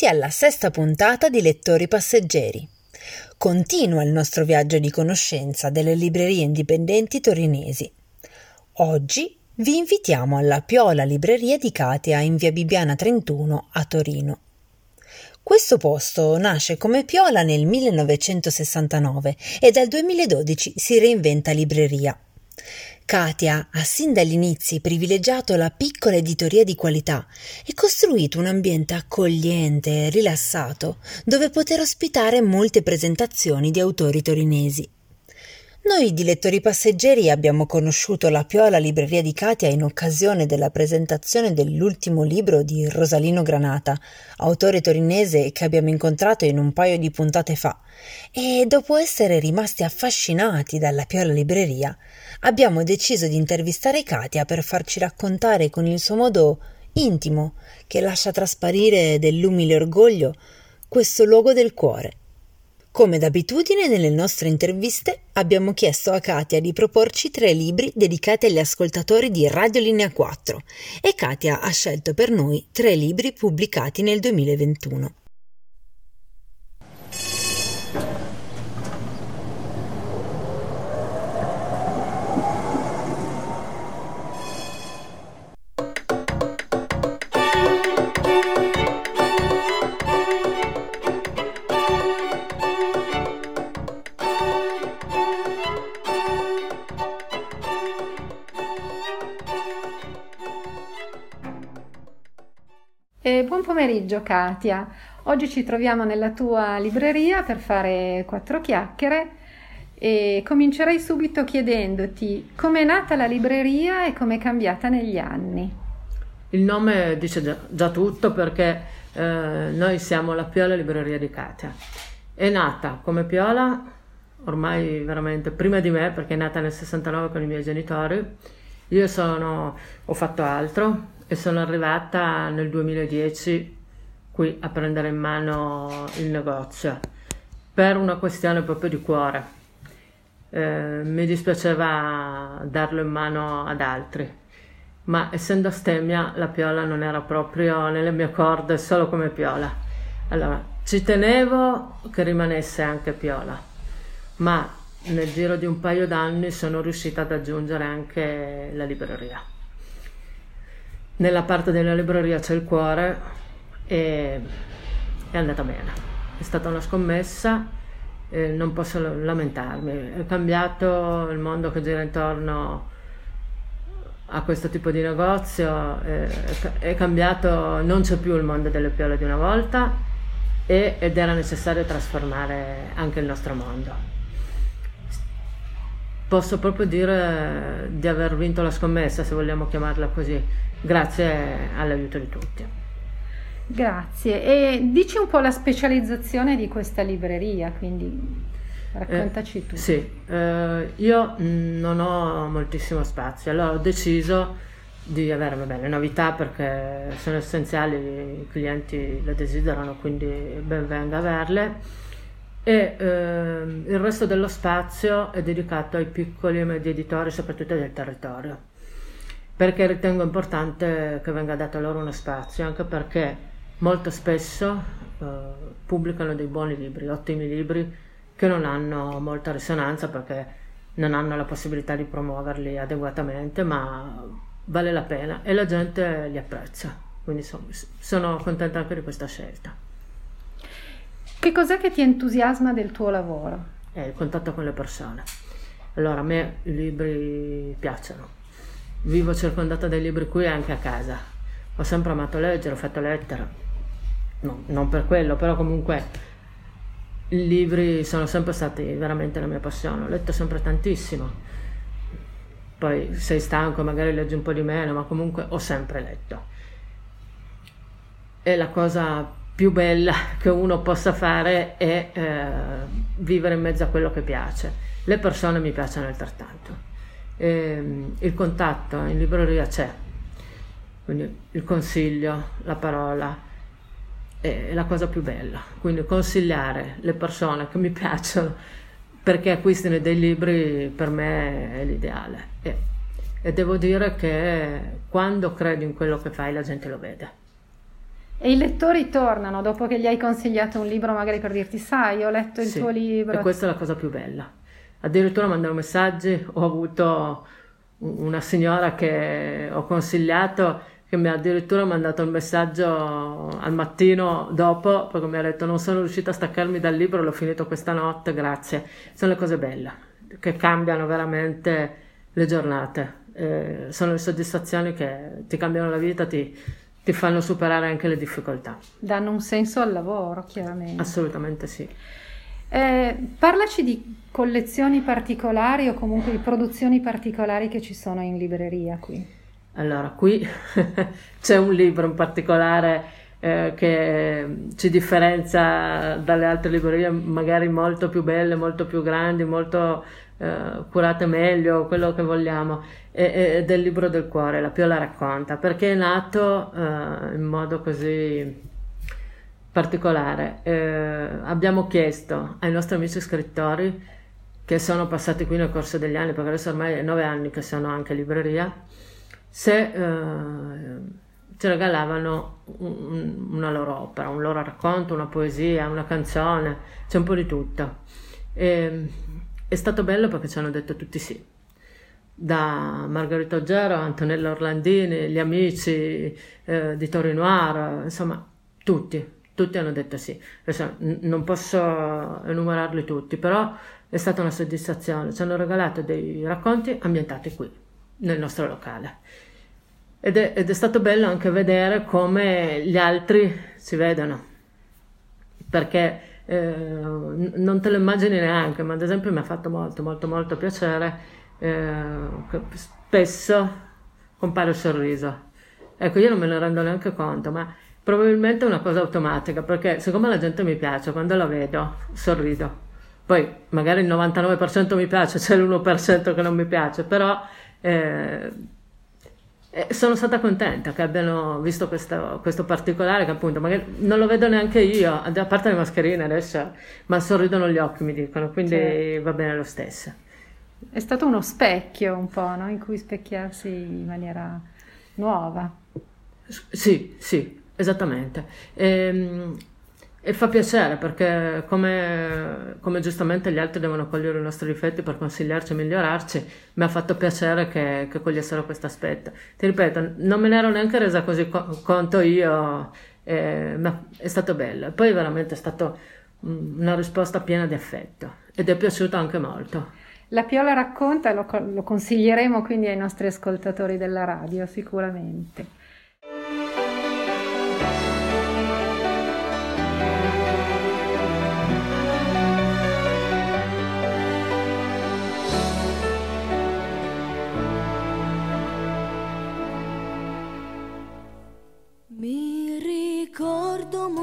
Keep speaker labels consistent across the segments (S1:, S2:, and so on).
S1: Benvenuti alla sesta puntata di Lettori Passeggeri. Continua il nostro viaggio di conoscenza delle librerie indipendenti torinesi. Oggi vi invitiamo alla Piola Libreria di Katia in via Bibiana 31 a Torino. Questo posto nasce come Piola nel 1969 e dal 2012 si reinventa libreria. Katia ha sin dagli inizi privilegiato la piccola editoria di qualità e costruito un ambiente accogliente e rilassato dove poter ospitare molte presentazioni di autori torinesi. Noi di lettori passeggeri abbiamo conosciuto la Piola Libreria di Katia in occasione della presentazione dell'ultimo libro di Rosalino Granata, autore torinese che abbiamo incontrato in un paio di puntate fa, e dopo essere rimasti affascinati dalla Piola Libreria, abbiamo deciso di intervistare Katia per farci raccontare con il suo modo intimo, che lascia trasparire dell'umile orgoglio, questo luogo del cuore. Come d'abitudine nelle nostre interviste abbiamo chiesto a Katia di proporci tre libri dedicati agli ascoltatori di Radio Linea 4 e Katia ha scelto per noi tre libri pubblicati nel 2021.
S2: Pomeriggio Katia, oggi ci troviamo nella tua libreria per fare quattro chiacchiere e comincerei subito chiedendoti com'è nata la libreria e com'è cambiata negli anni.
S3: Il nome dice già, già tutto perché eh, noi siamo la Piola Libreria di Katia. È nata come Piola ormai veramente prima di me perché è nata nel 69 con i miei genitori. Io sono, ho fatto altro, e sono arrivata nel 2010 qui a prendere in mano il negozio per una questione proprio di cuore. Eh, mi dispiaceva darlo in mano ad altri, ma essendo astemia la piola non era proprio nelle mie corde solo come piola. Allora, ci tenevo che rimanesse anche piola, ma nel giro di un paio d'anni sono riuscita ad aggiungere anche la libreria nella parte della libreria c'è il cuore e è andata bene. È stata una scommessa, eh, non posso lamentarmi. È cambiato il mondo che gira intorno a questo tipo di negozio, eh, è cambiato, non c'è più il mondo delle piole di una volta e, ed era necessario trasformare anche il nostro mondo. Posso proprio dire di aver vinto la scommessa, se vogliamo chiamarla così grazie all'aiuto di tutti.
S2: Grazie. E dici un po' la specializzazione di questa libreria, quindi raccontaci
S3: eh,
S2: tu.
S3: Sì, eh, io non ho moltissimo spazio, allora ho deciso di avere vabbè, le novità perché sono essenziali, i clienti le desiderano, quindi ben venga averle. E eh, il resto dello spazio è dedicato ai piccoli e medi editori, soprattutto del territorio perché ritengo importante che venga dato loro uno spazio, anche perché molto spesso eh, pubblicano dei buoni libri, ottimi libri, che non hanno molta risonanza perché non hanno la possibilità di promuoverli adeguatamente, ma vale la pena e la gente li apprezza. Quindi sono, sono contenta anche di questa scelta.
S2: Che cos'è che ti entusiasma del tuo lavoro?
S3: È il contatto con le persone. Allora, a me i libri piacciono, vivo circondata dai libri qui anche a casa. Ho sempre amato leggere, ho fatto lettere, no, non per quello, però comunque i libri sono sempre stati veramente la mia passione, ho letto sempre tantissimo. Poi sei stanco, magari leggi un po' di meno, ma comunque ho sempre letto. E la cosa più bella che uno possa fare è eh, vivere in mezzo a quello che piace. Le persone mi piacciono altrettanto eh, il contatto in libreria c'è, quindi il consiglio, la parola è la cosa più bella. Quindi consigliare le persone che mi piacciono perché acquistino dei libri per me è l'ideale. E, e devo dire che quando credi in quello che fai la gente lo vede.
S2: E i lettori tornano dopo che gli hai consigliato un libro, magari per dirti, sai, ho letto il
S3: Sì,
S2: tuo libro.
S3: E questa è la cosa più bella. Addirittura mandano messaggi, ho avuto una signora che ho consigliato che mi ha addirittura mandato il messaggio al mattino dopo perché mi ha detto non sono riuscita a staccarmi dal libro, l'ho finito questa notte, grazie. Sono le cose belle che cambiano veramente le giornate, Eh, sono le soddisfazioni che ti cambiano la vita, ti, ti fanno superare anche le difficoltà.
S2: Danno un senso al lavoro, chiaramente.
S3: Assolutamente sì.
S2: Eh, parlaci di collezioni particolari o comunque di produzioni particolari che ci sono in libreria qui.
S3: Allora, qui c'è un libro in particolare eh, che ci differenzia dalle altre librerie, magari molto più belle, molto più grandi, molto eh, curate meglio, quello che vogliamo, è, è del libro del cuore, La Piola racconta, perché è nato eh, in modo così particolare. Eh, abbiamo chiesto ai nostri amici scrittori che sono passati qui nel corso degli anni, perché adesso ormai è nove anni che sono anche libreria, se ci regalavano un- una loro opera, un loro racconto, una poesia, una canzone, c'è un po' di tutto. E, è stato bello perché ci hanno detto tutti sì. Da Margherita Oggero, Antonella Orlandini, gli amici eh, di Tori Noir, insomma, tutti, tutti hanno detto sì. Adesso n- non posso enumerarli tutti, però è stata una soddisfazione. Ci hanno regalato dei racconti ambientati qui, nel nostro locale. Ed è, ed è stato bello anche vedere come gli altri si vedono, perché eh, non te lo immagini neanche, ma ad esempio mi ha fatto molto, molto, molto piacere eh, spesso compare il sorriso. Ecco, io non me ne rendo neanche conto, ma probabilmente è una cosa automatica, perché siccome la gente mi piace, quando la vedo sorrido. Poi magari il 99% mi piace, c'è l'1% che non mi piace, però eh, eh, sono stata contenta che abbiano visto questo, questo particolare, che appunto magari non lo vedo neanche io, a parte le mascherine adesso, ma sorridono gli occhi, mi dicono, quindi
S2: Certo.
S3: va bene lo stesso.
S2: È stato uno specchio un po', no? In cui specchiarsi in maniera nuova.
S3: S- Sì, sì, esattamente. Ehm, E, fa piacere perché come, come giustamente gli altri devono cogliere i nostri difetti per consigliarci e migliorarci, mi ha fatto piacere che, che cogliessero questo aspetto. Ti ripeto, non me ne ero neanche resa così co- conto io, eh, ma è stato bello. E poi veramente è stata una risposta piena di affetto ed è piaciuto anche molto.
S2: La Piola racconta, lo, lo consiglieremo quindi ai nostri ascoltatori della radio, sicuramente.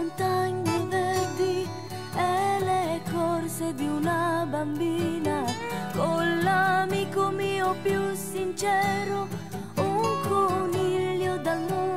S4: Montagne verdi e le corse di una bambina. Con l'amico mio più sincero, un coniglio dal muso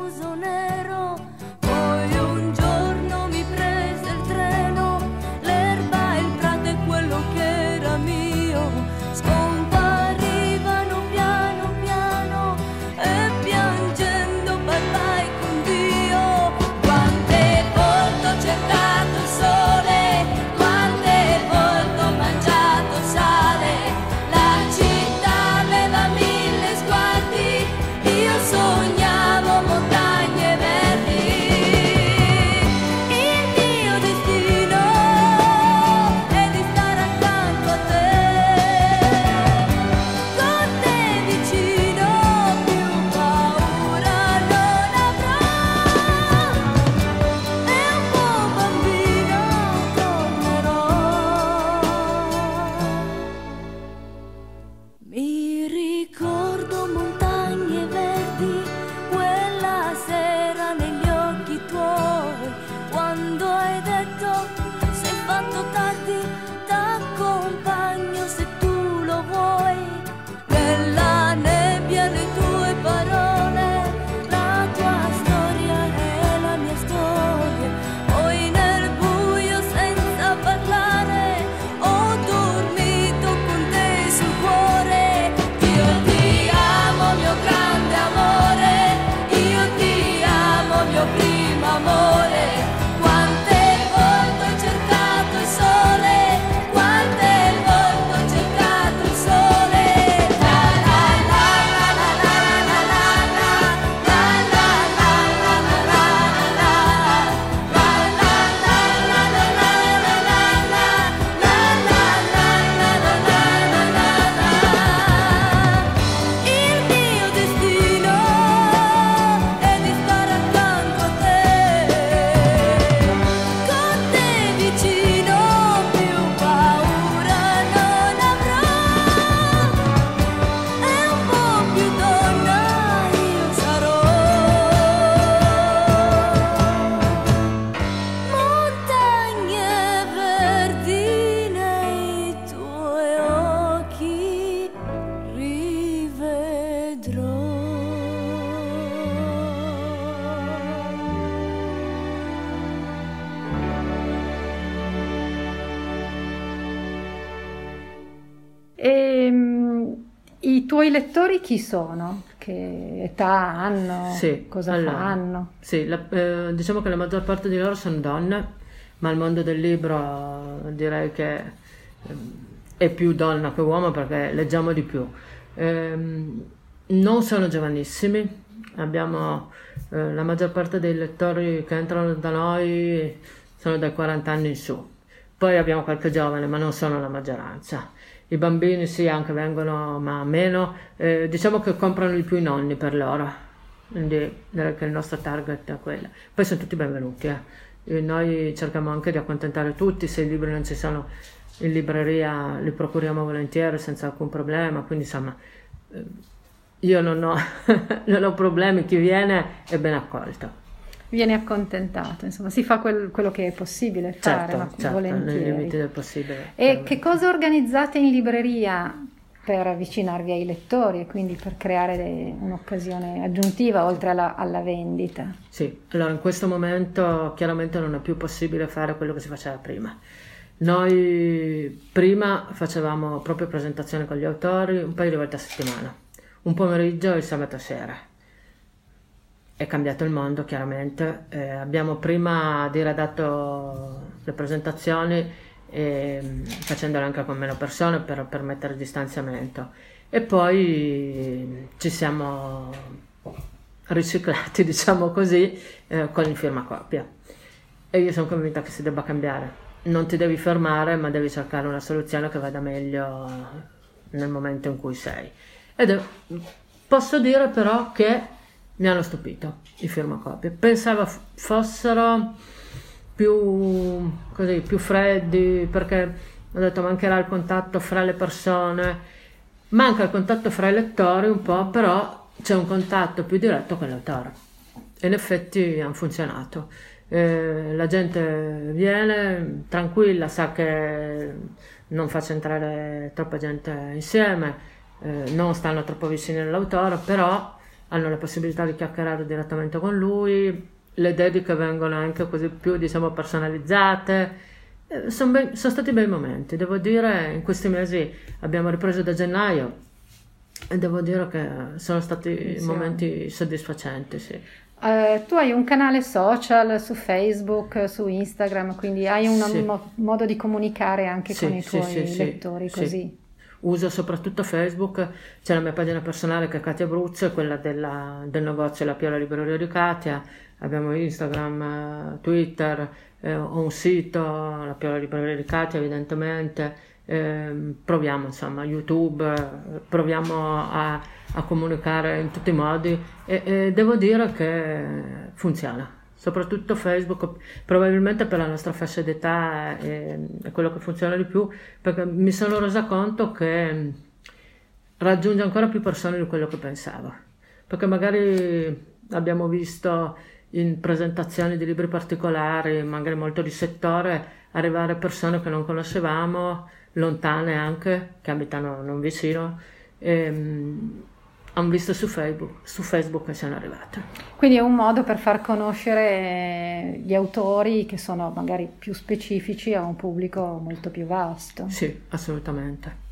S4: tuoi
S2: lettori chi sono? Che età hanno?
S3: Sì,
S2: cosa
S3: allora,
S2: fanno?
S3: Sì, la- eh, diciamo che la maggior parte di loro sono donne, ma il mondo del libro eh, direi che ehm, è più donna che uomo perché leggiamo di più. Ehm, non sono giovanissimi, abbiamo eh, la maggior parte dei lettori che entrano da noi sono dai 40 anni in su. Poi abbiamo qualche giovane, ma non sono la maggioranza. I bambini sì, anche vengono, ma meno. Eh, diciamo che comprano di più i nonni per loro. Quindi direi che il nostro target è quello. Poi sono tutti benvenuti. eh. Noi cerchiamo anche di accontentare tutti, se i libri non ci sono in libreria li procuriamo volentieri senza alcun problema. Quindi insomma, eh, io non ho, non ho problemi, chi viene è ben accolto.
S2: Viene accontentato, insomma, si fa quel- quello che è possibile fare,
S3: Certo,
S2: ma
S3: certo, nei limiti
S2: volentieri.
S3: del possibile.
S2: E che cosa organizzate in libreria per avvicinarvi ai lettori e quindi per creare de- un'occasione aggiuntiva oltre alla, alla vendita?
S3: Sì, allora in questo momento chiaramente non è più possibile fare quello che si faceva prima. Noi prima facevamo proprio presentazioni con gli autori un paio di volte a settimana, un pomeriggio e il sabato sera. È cambiato il mondo chiaramente, Eh, abbiamo prima diredatto le presentazioni ehm, facendole anche con meno persone per permettere il distanziamento e poi ci siamo riciclati, diciamo così, eh, con il firmacopia. E io sono convinta che si debba cambiare. Non ti devi fermare, ma devi cercare una soluzione che vada meglio nel momento in cui sei. Ed è- posso dire però che mi hanno stupito i firmacopie. Pensavo fossero più, così, più freddi, perché ho detto mancherà il contatto fra le persone, manca il contatto fra i lettori un po', però c'è un contatto più diretto con l'autore. E in effetti hanno funzionato. Eh, la gente viene tranquilla, sa che non faccia entrare troppa gente insieme, eh, non stanno troppo vicini all'autore, però hanno la possibilità di chiacchierare direttamente con lui, le dediche vengono anche così più diciamo personalizzate. Eh, sono, bei- sono stati bei momenti, devo dire, in questi mesi abbiamo ripreso da gennaio e devo dire che sono stati
S2: Sì.
S3: momenti soddisfacenti, sì.
S2: Eh, tu hai un canale social su Facebook, su Instagram, quindi hai un
S3: Sì.
S2: mo- modo di comunicare anche
S3: Sì,
S2: con i tuoi
S3: sì,
S2: lettori,
S3: sì.
S2: così.
S3: Uso soprattutto Facebook, c'è la mia pagina personale che è Katia Abruzzo, quella della- del negozio La Piola Libreria di Katia, abbiamo Instagram, eh, Twitter, eh, ho un sito, La Piola Libreria di Katia evidentemente, ehm, proviamo insomma, YouTube, eh, proviamo a, a comunicare in tutti i modi e, e devo dire che funziona. Soprattutto Facebook, probabilmente per la nostra fascia d'età è, è quello che funziona di più, perché mi sono resa conto che raggiunge ancora più persone di quello che pensavo. Perché magari abbiamo visto in presentazioni di libri particolari, magari molto di settore, arrivare persone che non conoscevamo, lontane anche, che abitano non vicino, e mm, hanno visto su Facebook, su Facebook e sono arrivate.
S2: Quindi è un modo per far conoscere eh, gli autori che sono magari più specifici a un pubblico molto più vasto.
S3: Sì, assolutamente.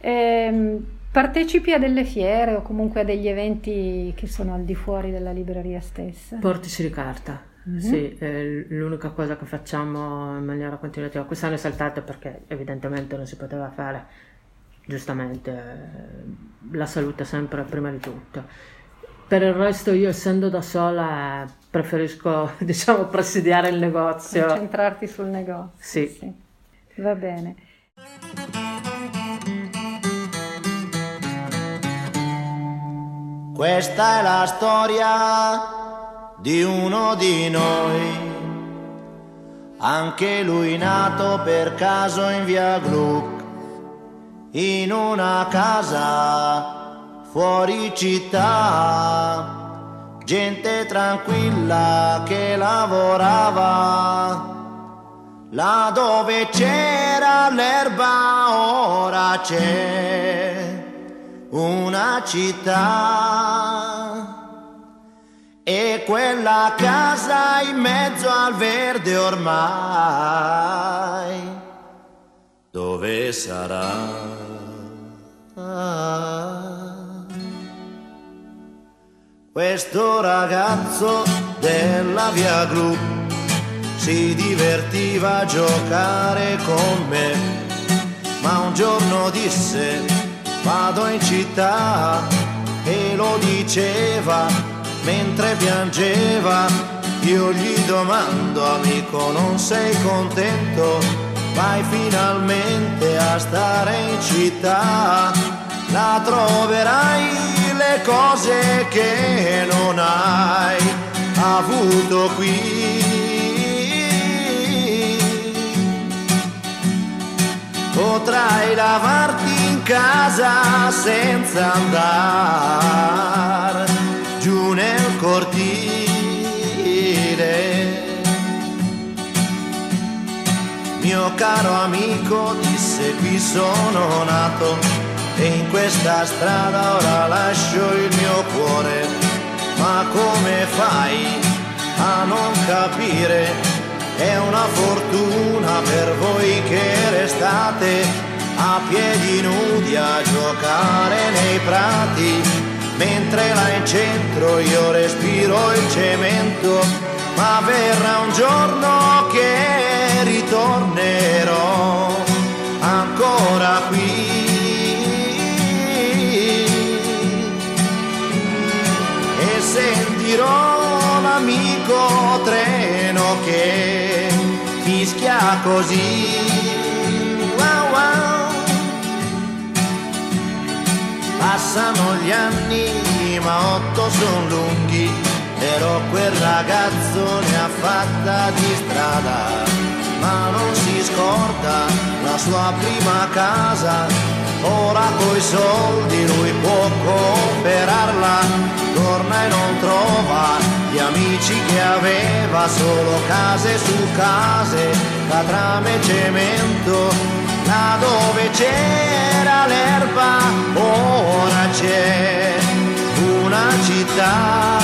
S2: Ehm, partecipi a delle fiere o comunque a degli eventi che sono al di fuori della libreria stessa?
S3: Portici di carta,
S2: Mhm.
S3: sì, l'unica cosa che facciamo in maniera continuativa. Quest'anno è saltato perché evidentemente non si poteva fare, giustamente, eh, la salute sempre prima di tutto. Per il resto io essendo da sola preferisco, diciamo, presidiare il negozio.
S2: Concentrarti sul negozio.
S3: Sì.
S2: Va bene.
S5: Questa è la storia di uno di noi, anche lui nato per caso in via Gluck, in una casa fuori città, gente tranquilla che lavorava. Là dove c'era l'erba ora c'è una città e quella casa in mezzo al verde ormai dove sarà? Questo ragazzo della via Gru si divertiva a giocare con me, ma un giorno disse vado in città e lo diceva mentre piangeva. Io gli domando amico non sei contento? Vai finalmente a stare in città, la troverai le cose che non hai avuto qui. Potrai lavarti in casa senza andare giù nel cortile. Mio caro amico disse qui sono nato e in questa strada ora lascio il mio cuore, ma come fai a non capire? È una fortuna per voi che restate a piedi nudi a giocare nei prati, mentre là in centro io respiro il cemento, ma verrà un giorno che ritornerò ancora qui. Sentirò l'amico treno che fischia così. Passano gli anni, ma otto sono lunghi, però quel ragazzo ne ha fatta di strada, ma non si scorda la sua prima casa ora coi soldi lui può comprarla, torna e non trova gli amici che aveva, solo case su case, catrame e cemento, là dove c'era l'erba, ora c'è una città.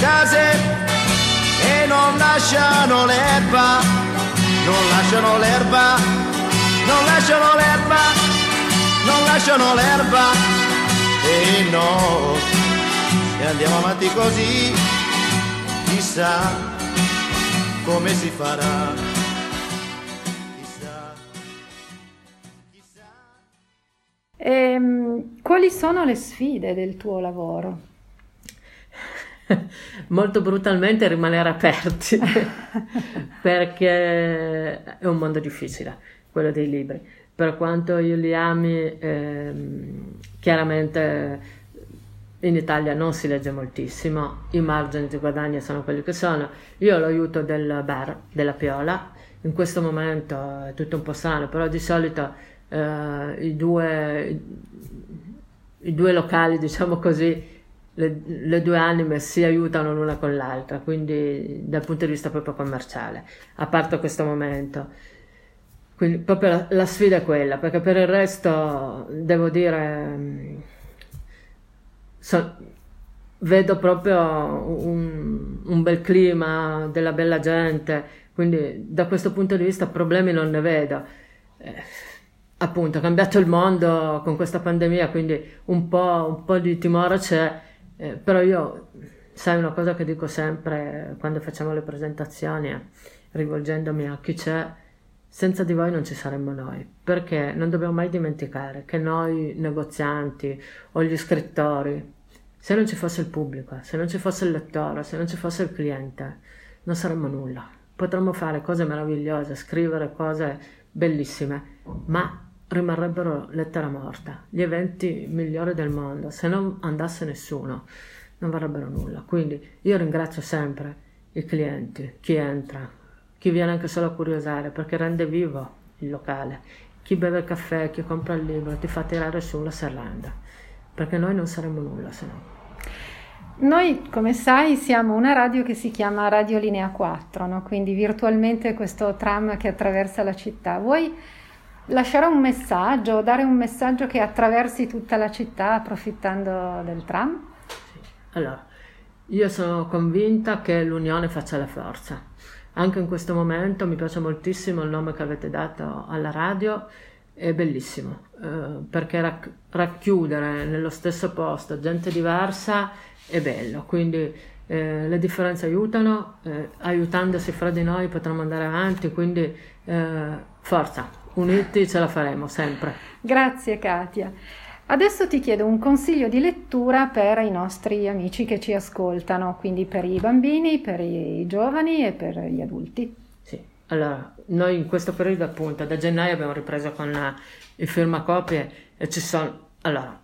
S5: Case e non lasciano l'erba, non lasciano l'erba, non lasciano l'erba, non lasciano l'erba e no, se andiamo avanti così, chissà come si farà. Chissà.
S2: Ehm, quali sono le sfide del tuo lavoro?
S3: Molto brutalmente rimanere aperti, perché è un mondo difficile, quello dei libri. Per quanto io li ami, ehm, chiaramente in Italia non si legge moltissimo, i margini di guadagno sono quelli che sono. Io ho l'aiuto del bar, della Piola, in questo momento è tutto un po' strano, però di solito eh, i, due, i due locali, diciamo così, le, le due anime si aiutano l'una con l'altra, quindi dal punto di vista proprio commerciale, a parte questo momento. Quindi proprio la, la sfida è quella, perché per il resto devo dire, mm, so- vedo proprio un, un bel clima, della bella gente, quindi da questo punto di vista problemi non ne vedo. Eh, appunto, è cambiato il mondo con questa pandemia, quindi un po', un po' di timore c'è, eh, però io, sai una cosa che dico sempre quando facciamo le presentazioni, eh, rivolgendomi a chi c'è, senza di voi non ci saremmo noi, perché non dobbiamo mai dimenticare che noi negozianti o gli scrittori, se non ci fosse il pubblico, se non ci fosse il lettore, se non ci fosse il cliente, non saremmo nulla. Potremmo fare cose meravigliose, scrivere cose bellissime, ma rimarrebbero lettera morta, gli eventi migliori del mondo, se non andasse nessuno, non varrebbero nulla. Quindi io ringrazio sempre i clienti, chi entra, chi viene anche solo a curiosare, perché rende vivo il locale. Chi beve il caffè, chi compra il libro, ti fa tirare su la serranda. perché noi non saremmo nulla se no.
S2: Noi, come sai, siamo una radio che si chiama Radio Linea 4, no? quindi virtualmente questo tram che attraversa la città. Vuoi lasciare un messaggio, dare un messaggio che attraversi tutta la città approfittando del tram?
S3: Allora, io sono convinta che l'unione faccia la forza. Anche in questo momento mi piace moltissimo il nome che avete dato alla radio, è bellissimo, eh, perché rac- racchiudere nello stesso posto gente diversa è bello, quindi eh, le differenze aiutano, eh, aiutandosi fra di noi potremo andare avanti, quindi eh, forza, uniti ce la faremo sempre.
S2: Grazie Katia. Adesso ti chiedo un consiglio di lettura per i nostri amici che ci ascoltano, quindi per i bambini, per i giovani e per gli adulti.
S3: Sì, allora noi in questo periodo appunto da gennaio abbiamo ripreso con il firmacopie e ci sono... Allora,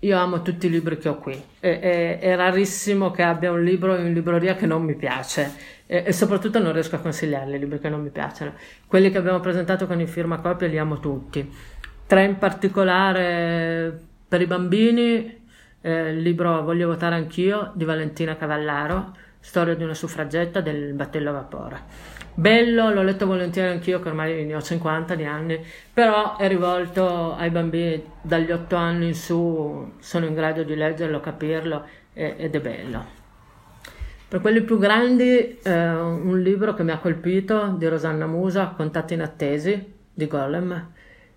S3: io amo tutti i libri che ho qui. È, è, è, rarissimo che abbia un libro in libreria che non mi piace e, e, soprattutto non riesco a consigliarli i libri che non mi piacciono. Quelli che abbiamo presentato con il firmacopia li amo tutti. Tre in particolare per i bambini, eh, il libro Voglio votare anch'io di Valentina Cavallaro, storia di una suffragetta del battello a vapore bello, l'ho letto volentieri anch'io che ormai ne ho 50 di anni, però è rivolto ai bambini dagli 8 anni in su, sono in grado di leggerlo, capirlo ed è bello. Per quelli più grandi, eh, un libro che mi ha colpito di Rosanna Musa, Contatti inattesi di Golem.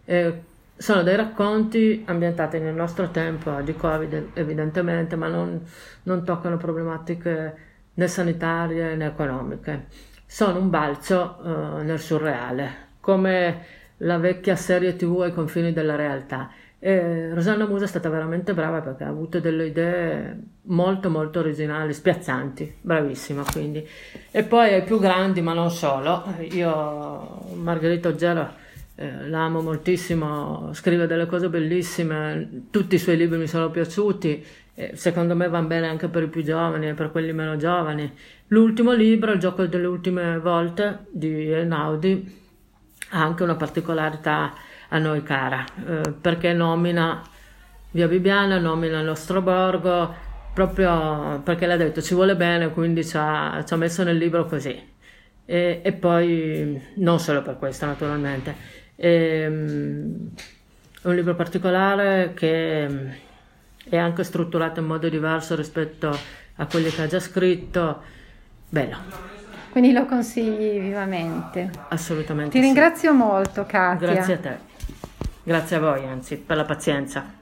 S3: Eh, sono dei racconti ambientati nel nostro tempo di Covid, evidentemente, ma non, non toccano problematiche né sanitarie né economiche sono un balzo uh, nel surreale, come la vecchia serie tv ai confini della realtà. E Rosanna Musa è stata veramente brava perché ha avuto delle idee molto molto originali, spiazzanti, bravissima quindi. E poi ai più grandi, ma non solo, io Margherita Oggero eh, l'amo moltissimo, scrive delle cose bellissime, tutti i suoi libri mi sono piaciuti, secondo me vanno bene anche per i più giovani e per quelli meno giovani. L'ultimo libro, Il gioco delle ultime volte di Einaudi, ha anche una particolarità a noi cara, eh, perché nomina Via Bibiana, nomina il nostro borgo, proprio perché l'ha detto ci vuole bene, quindi ci ha, ci ha messo nel libro così. E, e, poi, non solo per questo naturalmente, e, ehm, è un libro particolare che è anche strutturato in modo diverso rispetto a quelli che ha già scritto. Bello.
S2: Quindi lo consigli vivamente.
S3: Assolutamente.
S2: Ti
S3: sì.
S2: ringrazio molto, Katia.
S3: Grazie a te. Grazie a voi, anzi, per la pazienza.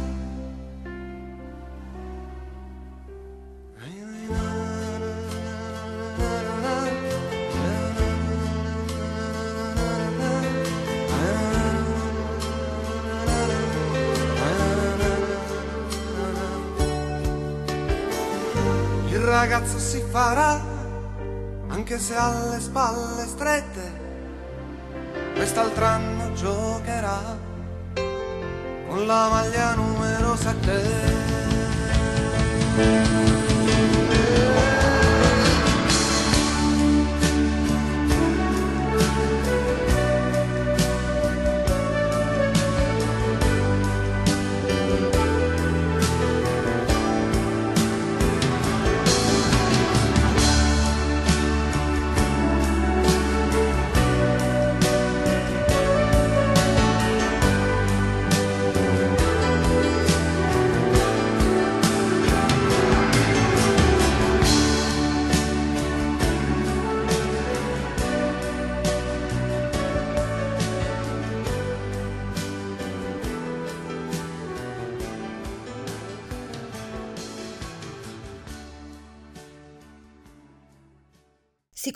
S6: Ragazzo si farà, anche se ha le spalle strette, quest'altro anno giocherà con la maglia numero 7.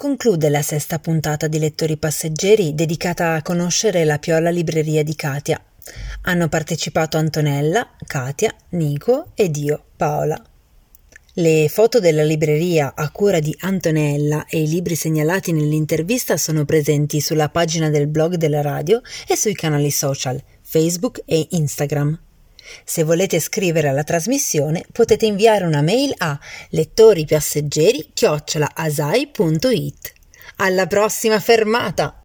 S1: Conclude la sesta puntata di Lettori Passeggeri dedicata a conoscere la Piola Libreria di Katia. Hanno partecipato Antonella, Katia, Nico ed io, Paola. Le foto della libreria a cura di Antonella e i libri segnalati nell'intervista sono presenti sulla pagina del blog della radio e sui canali social Facebook e Instagram. Se volete scrivere alla trasmissione potete inviare una mail a lettoripasseggeri-asai.it. Alla prossima fermata!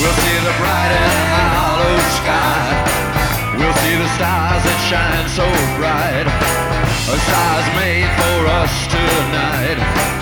S7: We'll see the bright and hollow sky. We'll see the stars that shine so bright. A stars made for us tonight.